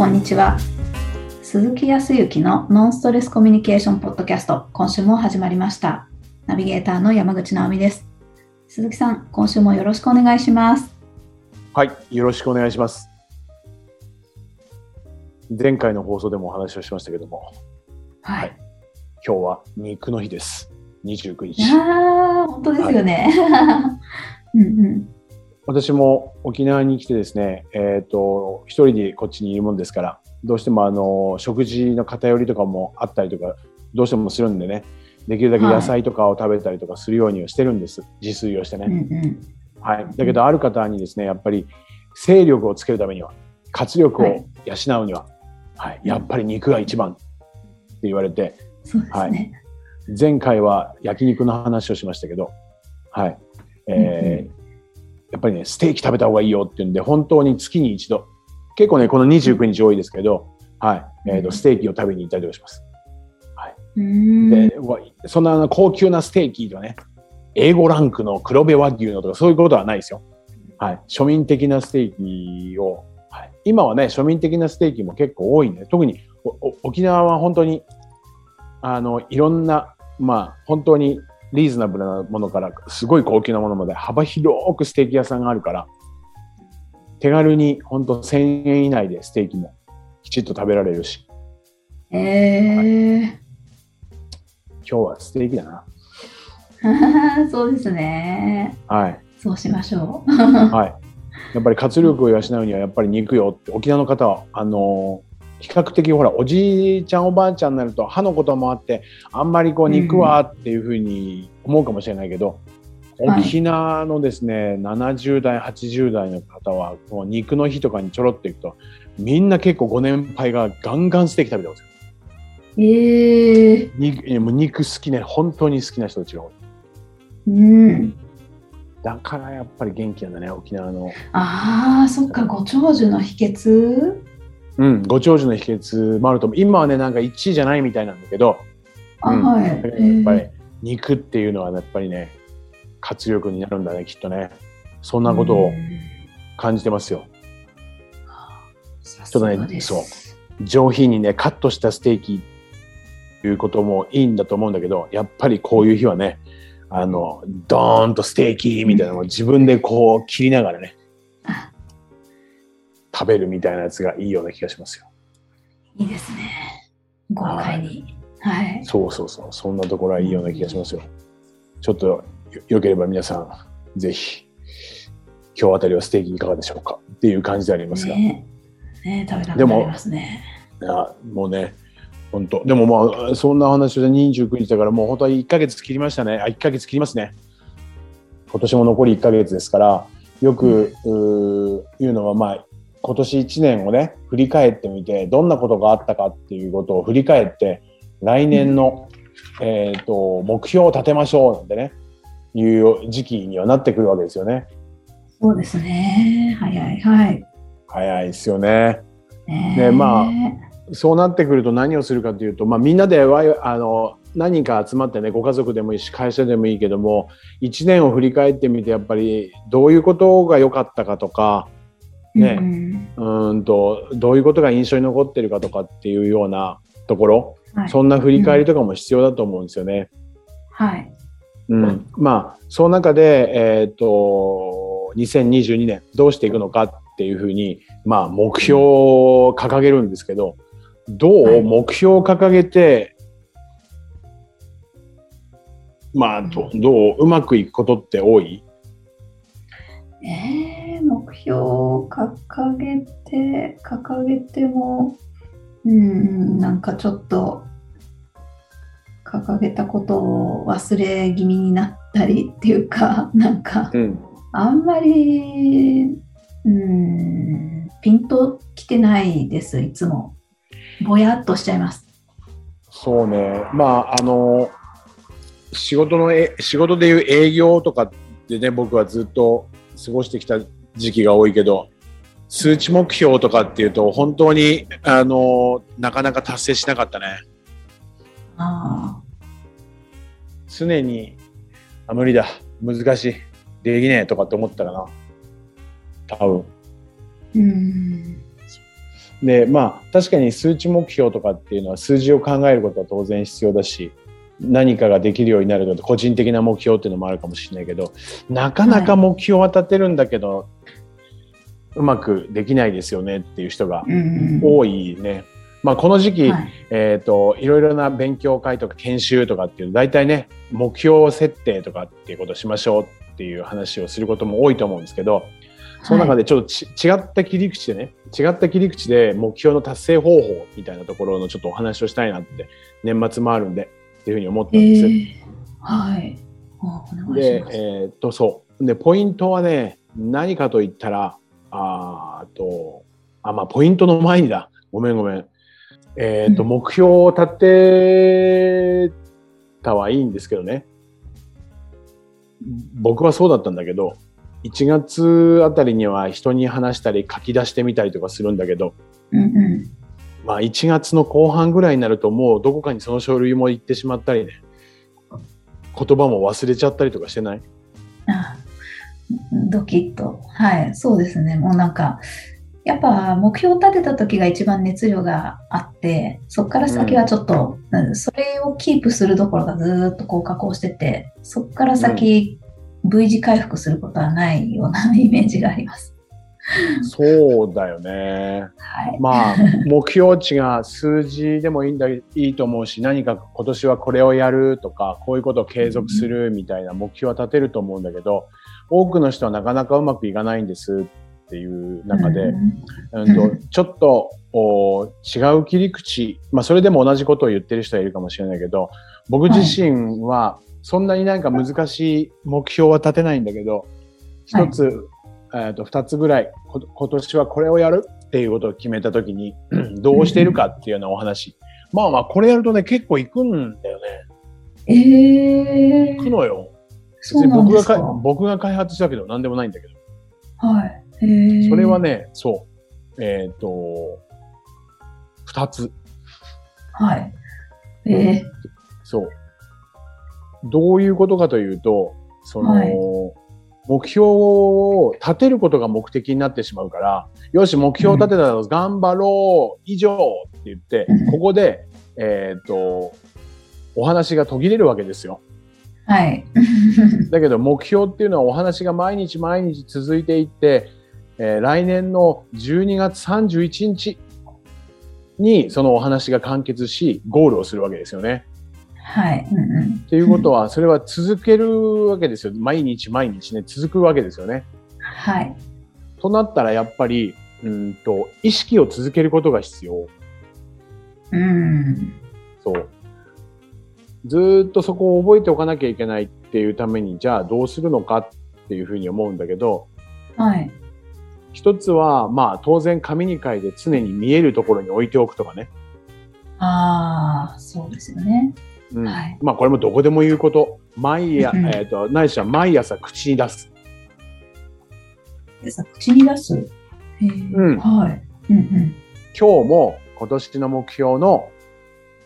こんにちは。鈴木康之のノンストレスコミュニケーションポッドキャスト、今週も始まりました。ナビゲーターの山口直美です。鈴木さん、今週もよろしくお願いします。はい、よろしくお願いします。前回の放送でもお話をしましたけども、はい。今日は肉の日です。29日い。やー、本当ですよね。うんうん。私も沖縄に来てですね、えっ、と、一人でこっちにいるもんですから、どうしてもあの、食事の偏りとかもあったりとか、どうしてもするんでね、できるだけ野菜とかを食べたりとかするようにはしてるんです。自炊をしてね。うんうん。はい。だけど、ある方にですね、やっぱり、勢力をつけるためには、活力を養うには、はい、やっぱり肉が一番って言われて、そうですね。前回は焼肉の話をしましたけど、はい。えーやっぱりね、ステーキ食べた方がいいよっていうんで、本当に月に一度、結構ね、この29日多いですけど、はい。えーと、ステーキを食べに行ったりとかします。うーん。で、そんな高級なステーキとかね、A5 ランクの黒部和牛のとかそういうことはないですよ。はい。庶民的なステーキを、はい、今はね、庶民的なステーキも結構多いんで、特におお沖縄は本当に、あの、いろんな、まあ、本当にリーズナブルなものから、すごい高級なものまで幅広くステーキ屋さんがあるから、手軽に本当1000円以内でステーキもきちっと食べられるし、え今日はステーキだな。ー。そうですね。はい。そうしましょう。はい。やっぱり活力を養うにはやっぱり肉よって沖縄の方はあのー比較的ほらおじいちゃんおばあちゃんになると歯のこともあってあんまりこう肉はっていうふうに思うかもしれないけど、はい沖縄のですね70代80代の方はこう肉の日とかにちょろっと行くとみんな結構ご年配がガンガンステーキ食べてますよ。えー。もう肉好きね本当に好きな人たちが多い。うん。だからやっぱり元気なんだね沖縄の。ああ、そっか、ご長寿の秘訣？うん、ご長寿の秘訣もあると思う。今はね、なんか1位じゃないみたいなんだけど、あ、うんはい。やっぱりえ肉っていうのはやっぱりね、活力になるんだね、きっとね。そんーなことをうん感じてますよ。ちょっとねそう上品にね、カットしたステーキということもいいんだと思うんだけど、やっぱりこういう日はね、あの、ドーンとステーキみたいなのを自分でこう切りながらね、あ食べるみたいなやつがいいような気がしますよ。いいですね。豪快に。はい。そうそうそう、そんなところはいいような気がしますよ。ちょっとよよければ皆さん、ぜひ、今日あたりはステーキいかがでしょうかっていう感じでありますが、ねね食べたくでもなりますね。いやもうね、本当でもまあ、そんな話で29日だから、もう本当は1ヶ月切りましたね。あ、1ヶ月切りますね。今年も残り1ヶ月ですから、よく、うー言うのは、まあ、今年1年をね、振り返ってみて、どんなことがあったかっていうことを振り返って、来年の、えっ、と、目標を立てましょうなんてね、いう時期にはなってくるわけですよね。そうですね。早い、はい。早いですよね。ねねまそうなってくると何をするかというと、まあ、みんなでわいあの何人か集まってねご家族でもいいし会社でもいいけども1年を振り返ってみてやっぱりどういうことが良かったかとかね。うんうーんとどういうことが印象に残ってるかとかっていうようなところ、はい。そんな振り返りとかも必要だと思うんですよね。はい。うん、まあその中で、えー、と2022年どうしていくのかっていうふうに、まあ、目標を掲げるんですけどどはい。う目標を掲げて、まあどどううまくいくことって多い？えー、目標を掲げて、掲げても、うん、なんかちょっと、掲げたことを忘れ気味になったりっていうか、なんか、うんあんまり、うん、ピンときてないです、いつも。ぼやっとしちゃいます。そうねまああの仕事のえ仕事でいう営業とかでね僕はずっと過ごしてきた時期が多いけど数値目標とかっていうと本当にあのなかなか達成しなかったね。あ常にあ無理だ。難しい。できねえとかって思ったかな。多分。ーうん。で、まあ、確かに数値目標とかっていうのは数字を考えることは当然必要だし、何かができるようになると個人的な目標っていうのもあるかもしれないけど、なかなか目標は立てるんだけど、うまくできないですよねっていう人がうん多いね。まあ、この時期、はい。えっ、と、いろいろな勉強会とか研修とかっていう、大体ね、目標設定とかっていうことをしましょうっていう話をすることも多いと思うんですけど、その中でちょっとち、違った切り口でね、違った切り口で目標の達成方法みたいなところのちょっとお話をしたいなって、年末もあるんで、っていうふうに思ったえんです。ー、はい。で。えっ、と、そう。で、ポイントはね、何かと言ったら、あと、あ、まあ、ポイントの前にだ。ごめんごめん。えっ、と、うん目標を立てたはいいんですけどね。僕はそうだったんだけど、1月あたりには人に話したり書き出してみたりとかするんだけど、うんうん。まあ1月の後半ぐらいになるともうどこかにその書類も行ってしまったりね、言葉も忘れちゃったりとかしてない？あドキッと。はい、そうですね。もうなんか、やっぱ目標を立てた時が一番熱量があって、そこから先はちょっと、うんそれをキープするどころかずーっとこう加工してて、そこから先、V 字回復することはないようなイメージがあります。そうだよね。はい。まあ、目標値が数字でもいいんだいいと思うし、何か今年はこれをやるとか、こういうことを継続するみたいな目標は立てると思うんだけど、多くの人はなかなかうまくいかないんですっていう中で、うんうんとちょっとお違う切り口、まあそれでも同じことを言ってる人はいるかもしれないけど、僕自身はそんなになんか難しい目標は立てないんだけど、一つ、えっと二つぐらいこ今年はこれをやるっていうことを決めたときに、どうしているかっていうようなお話。まあまあこれやるとね、結構行くんだよね。えー、行くのよ。そうなん僕がか。僕が開発したわけでも何でもないんだけど。はい。えー、それはね、そう。えっ、と、二つ。はい。えー、そう。どういうことかというと、その、はい目標を立てることが目的になってしまうから、よし、目標を立てたら頑張ろう、以上って言ってうん、ここで、えっ、と、お話が途切れるわけですよ。はい。だけど目標っていうのはお話が毎日毎日続いていって、えー来年の12月31日にそのお話が完結し、ゴールをするわけですよね。はい。うんうんっていうことは、それは続けるわけですよ。毎日毎日ね、続くわけですよね。はい。となったらやっぱり、うんと、意識を続けることが必要。うん。そう。ずーっとそこを覚えておかなきゃいけないっていうために、じゃあどうするのかっていうふうに思うんだけど、はい。一つは、まあ当然紙に書いて常に見えるところに置いておくとかね。ああ、そうですよね。うんはいまあこれもどこでも言うこと。毎夜、うんえっ、と、ないしは毎朝口に出す。でさ、口に出す？うんはい。うんうん。今日も今年の目標の、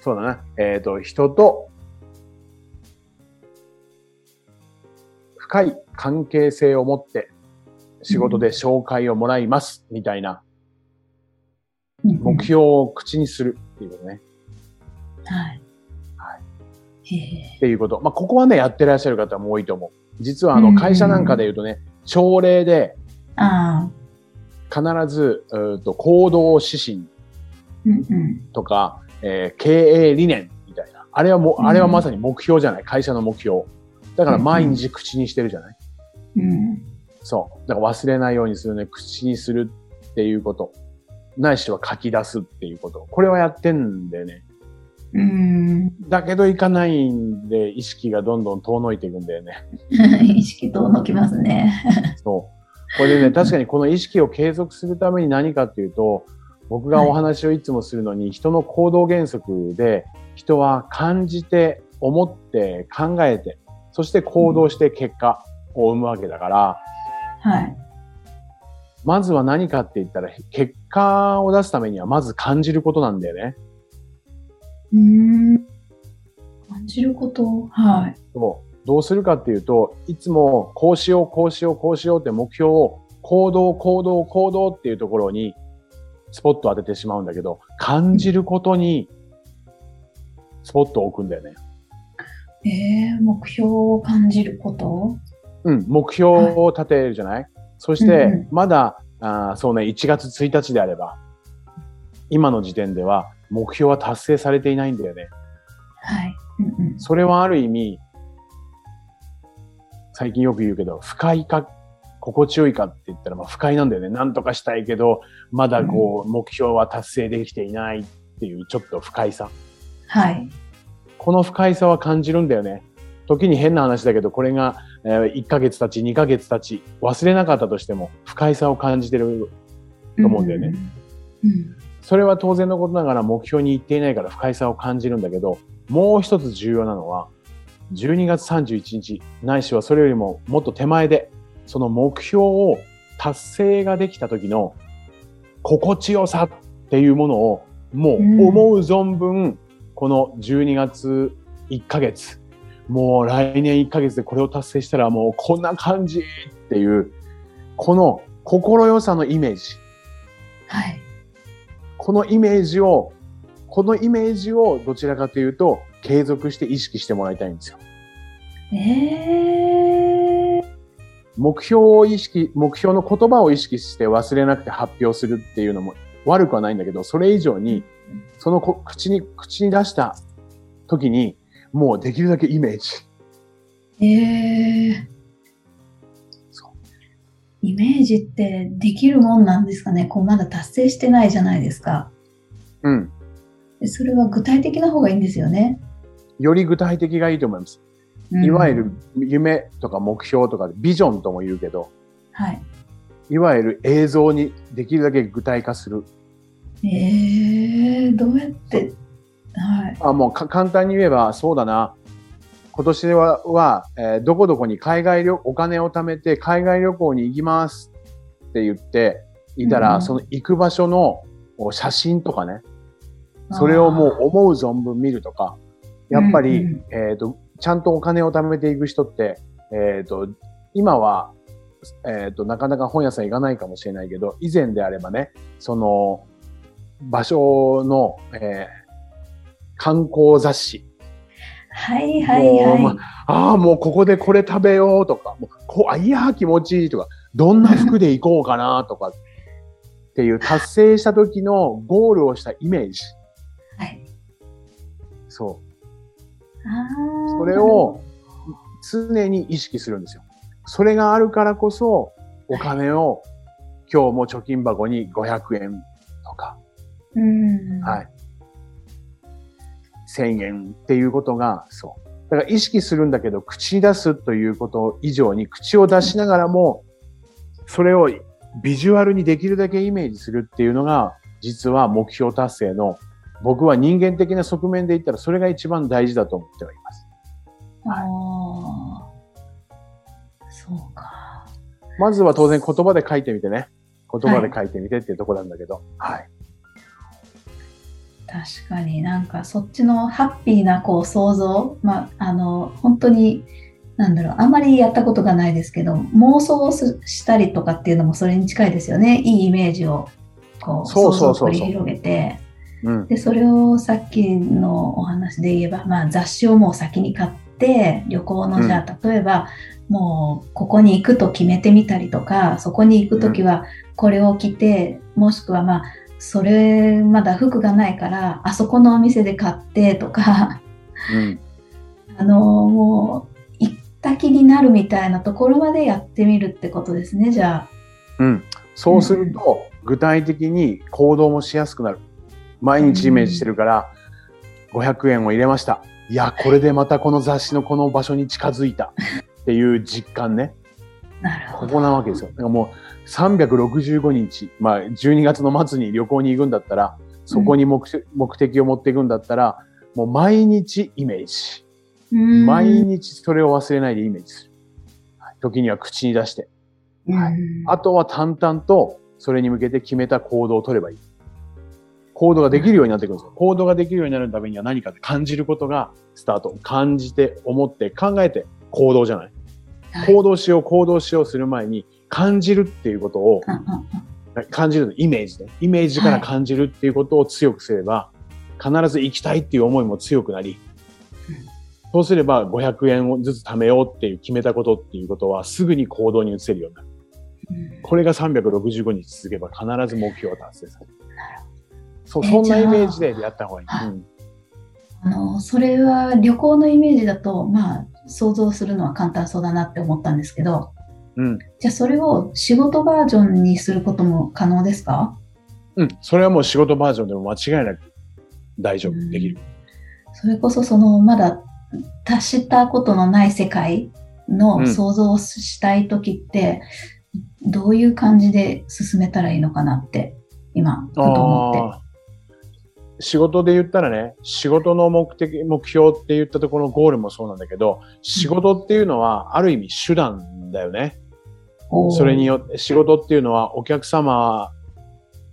そうだな、えっ、と、人と深い関係性を持って仕事で紹介をもらいます、みたいな目標を口にするっていうことね。はい。っていうこと。まあ、ここはね、やってらっしゃる方も多いと思う。実はあの、うん会社なんかで言うとね、朝礼で。必ず、うーと行動指針うんうん。とか、えー経営理念みたいな。あれはもう、うんあれはまさに目標じゃない。会社の目標。だから毎日口にしてるじゃない。うん。そう。だから忘れないようにするね。口にするっていうこと。ないしは書き出すっていうこと。これはやってんだよね。うん。だけどいかないんで、意識がどんどん遠のいていくんだよね。意識遠のきますね。そう。これでね、確かにこの意識を継続するために何かっていうと、僕がお話をいつもするのに、人の行動原則で、人は感じて、思って、考えて、そして行動して結果を生むわけだから、はい。まずは何かって言ったら、結果を出すためにはまず感じることなんだよね。うん。感じること。はい。そうどうするかっていうと、いつもこうしよう、こうしよう、こうしようって目標を行動、行動、行動っていうところにスポットを当ててしまうんだけど、感じることにスポットを置くんだよね。えー、目標を感じること？うん、目標を立てるじゃない、そしうんうてん、まだ、あーそうね、1月1日であれば、今の時点では目標は達成されていないんだよね。はい。うんうんそれはある意味、最近よく言うけど、不快か、心地よいかって言ったら、まあ不快なんだよね。なんとかしたいけど、まだこう、目標は達成できていないっていう、ちょっと不快さ。はい。この不快さは感じるんだよね。時に変な話だけど、これが、えー1ヶ月経ち、2ヶ月経ち、忘れなかったとしても、不快さを感じてる。と思うんだよねうん。それは当然のことながら目標に行っていないから不快さを感じるんだけど、もう一つ重要なのは、12月31日、ないしはそれよりももっと手前で、その目標を達成ができた時の心地よさっていうものを、もう思う存分、この12月1ヶ月、もう来年1ヶ月でこれを達成したらもうこんな感じっていう、この心よさのイメージ。はい。このイメージを、このイメージをどちらかというと、継続して意識してもらいたいんですよ。えー、目標を意識、目標の言葉を意識して忘れなくて発表するっていうのも悪くはないんだけど、それ以上に、そのこ口に、口に出した時に、もうできるだけイメージ。えー。そイメージってできるもんなんですかね？こうまだ達成してないじゃないですか。うん。でそれは具体的な方がいいんですよね。より具体的がいいと思います。うんいわゆる夢とか目標とかビジョンとも言うけど、はい。いわゆる映像にできるだけ具体化する。えー、どうやって、はい。あもうか簡単に言えば、そうだな。今年は、はえーどこどこに海外旅、お金を貯めて海外旅行に行きますって言っていたら、うんその行く場所のお写真とかね、それをもう思う存分見るとか、やっぱり、うんうんえっ、と、ちゃんとお金を貯めていく人って、えっ、と、今は、えっ、と、なかなか本屋さん行かないかもしれないけど、以前であればね、その、場所の、えー観光雑誌。はいはいはい。ああ、もうここでこれ食べようとか、もうこう、あ、いや、気持ちいいとか、どんな服で行こうかなとか、っていう達成した時のゴールをしたイメージ。はい。そう。あーそれを常に意識するんですよ。それがあるからこそ、お金を今日も貯金箱に500円とか、うん。はい。1000円っていうことが、そう。だから意識するんだけど、口に出すということ以上に、口を出しながらも、それをビジュアルにできるだけイメージするっていうのが、実は目標達成の、僕は人間的な側面で言ったら、それが一番大事だと思ってはいます。ああ。そうか。まずは当然言葉で書いてみてね。言葉で書いてみてっていうところなんだけど。はい。確かになんかそっちのハッピーなこう想像、まあ、あの本当になんだろうあんまりやったことがないですけど妄想をすしたりとかっていうのもそれに近いですよね。いいイメージをこう想像を繰り広げて。うん。でそれをさっきのお話で言えば、まあ、雑誌をもう先に買って旅行のじゃあ例えば、もうここに行くと決めてみたりとかそこに行く時はこれを着て、もしくはまあそれまだ服がないからあそこのお店で買ってとかうん。あのもう行った気になるみたいなところまでやってみるってことですねじゃあ。うん。そうすると、具体的に行動もしやすくなる。毎日イメージしてるから、500円を入れました。いや、これでまたこの雑誌のこの場所に近づいたっていう実感ね。なるほど。ここなわけですよ。だからもう365日、まあ12月の末に旅行に行くんだったら、そこに目,、目的を持っていくんだったら、もう毎日イメージ。うん毎日それを忘れないでイメージする。はい時には口に出して。はいうんあとは淡々とそれに向けて決めた行動を取ればいい。行動ができるようになってくるんですよ。行動ができるようになるためには何かって感じることがスタート。感じて、思って、考えて行動じゃない行動しよう、行動しようする前に感じるっていうことを感じるイメージで、イメージから感じるっていうことを強くすれば、必ず行きたいっていう思いも強くなり、そうすれば500円をずつ貯めようっていう決めたことっていうことはすぐに行動に移せるようになる。これが365日続けば必ず目標を達成される。そうそんなイメージでやった方がいい。うん。あのそれは旅行のイメージだと、まあ、想像するのは簡単そうだなって思ったんですけど、うん、じゃあそれを仕事バージョンにすることも可能ですか？うん、それはもう仕事バージョンでも間違いなく大丈夫、できる。それこそそのまだ達したことのない世界の想像をしたい時って、うん、どういう感じで進めたらいいのかなって今ふと思って。仕事で言ったらね、仕事の目的、目標って言ったところのゴールもそうなんだけど、仕事っていうのはある意味手段だよね。それによって、仕事っていうのはお客様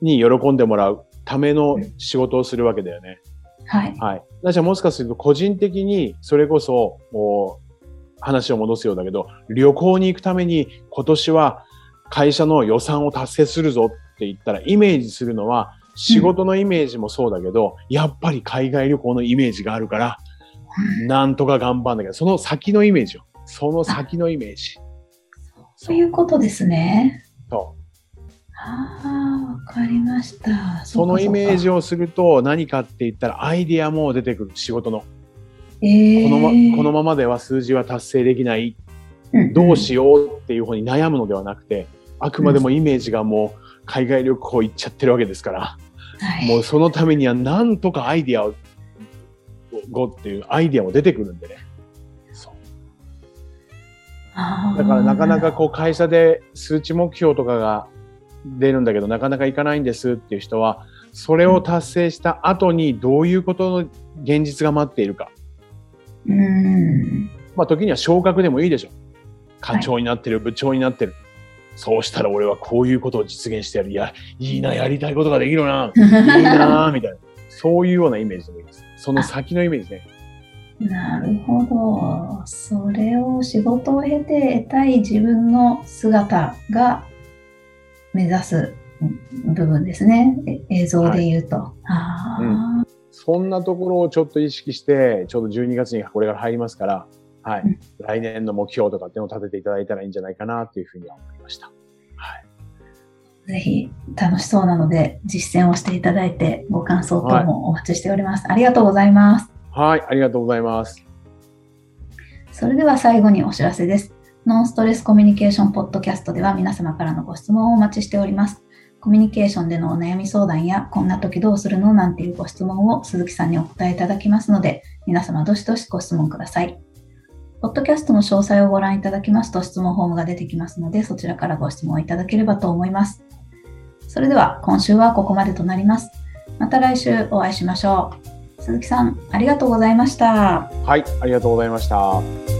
に喜んでもらうための仕事をするわけだよね。はい。はい。じゃあもしかすると個人的にそれこそ、もう話を戻すようだけど、旅行に行くために今年は会社の予算を達成するぞって言ったらイメージするのは仕事のイメージもそうだけど、うん、やっぱり海外旅行のイメージがあるから、なんとか頑張んだけど、その先のイメージよ。その先のイメージ。そういうことですね。そう。ああ、わかりました。そのイメージをすると何かって言ったらアイディアも出てくる仕事の。えー、このまこのままでは数字は達成できない、うんうん、どうしようっていう方に悩むのではなくてあくまでもイメージがもう海外旅行行っちゃってるわけですから、はい、もうそのためにはなんとかアイディアをごっていうアイディアも出てくるんでね。だからなかなかこう会社で数値目標とかが出るんだけどなかなかいかないんですっていう人はそれを達成した後にどういうことの現実が待っているか。うんまあ時には昇格でもいいでしょ。課長になってる、はい、部長になってる。そうしたら俺はこういうことを実現してやる。いや、いいな、やりたいことができるな。いいな、みたいな。そういうようなイメージでもいいです。その先のイメージね。なるほど。それを仕事を経て得たい自分の姿が目指す部分ですね。映像で言うと。はいうん、そんなところをちょっと意識して、ちょうど12月にこれから入りますから、はい、うん、来年の目標とかっていうのを立てていただいたらいいんじゃないかなというふうには思いました。はい。ぜひ楽しそうなので実践をしていただいてご感想等もお待ちしております。はい、ありがとうございます。はい、ありがとうございます。それでは最後にお知らせです。ノンストレスコミュニケーションポッドキャストでは皆様からのご質問をお待ちしております。コミュニケーションでのお悩み相談や、こんな時どうするのなんていうご質問を鈴木さんにお答えいただきますので、皆様どしどしご質問ください。ポッドキャストの詳細をご覧いただきますと質問フォームが出てきますので、そちらからご質問いただければと思います。それでは今週はここまでとなります。また来週お会いしましょう。鈴木さん、ありがとうございました。はい、ありがとうございました。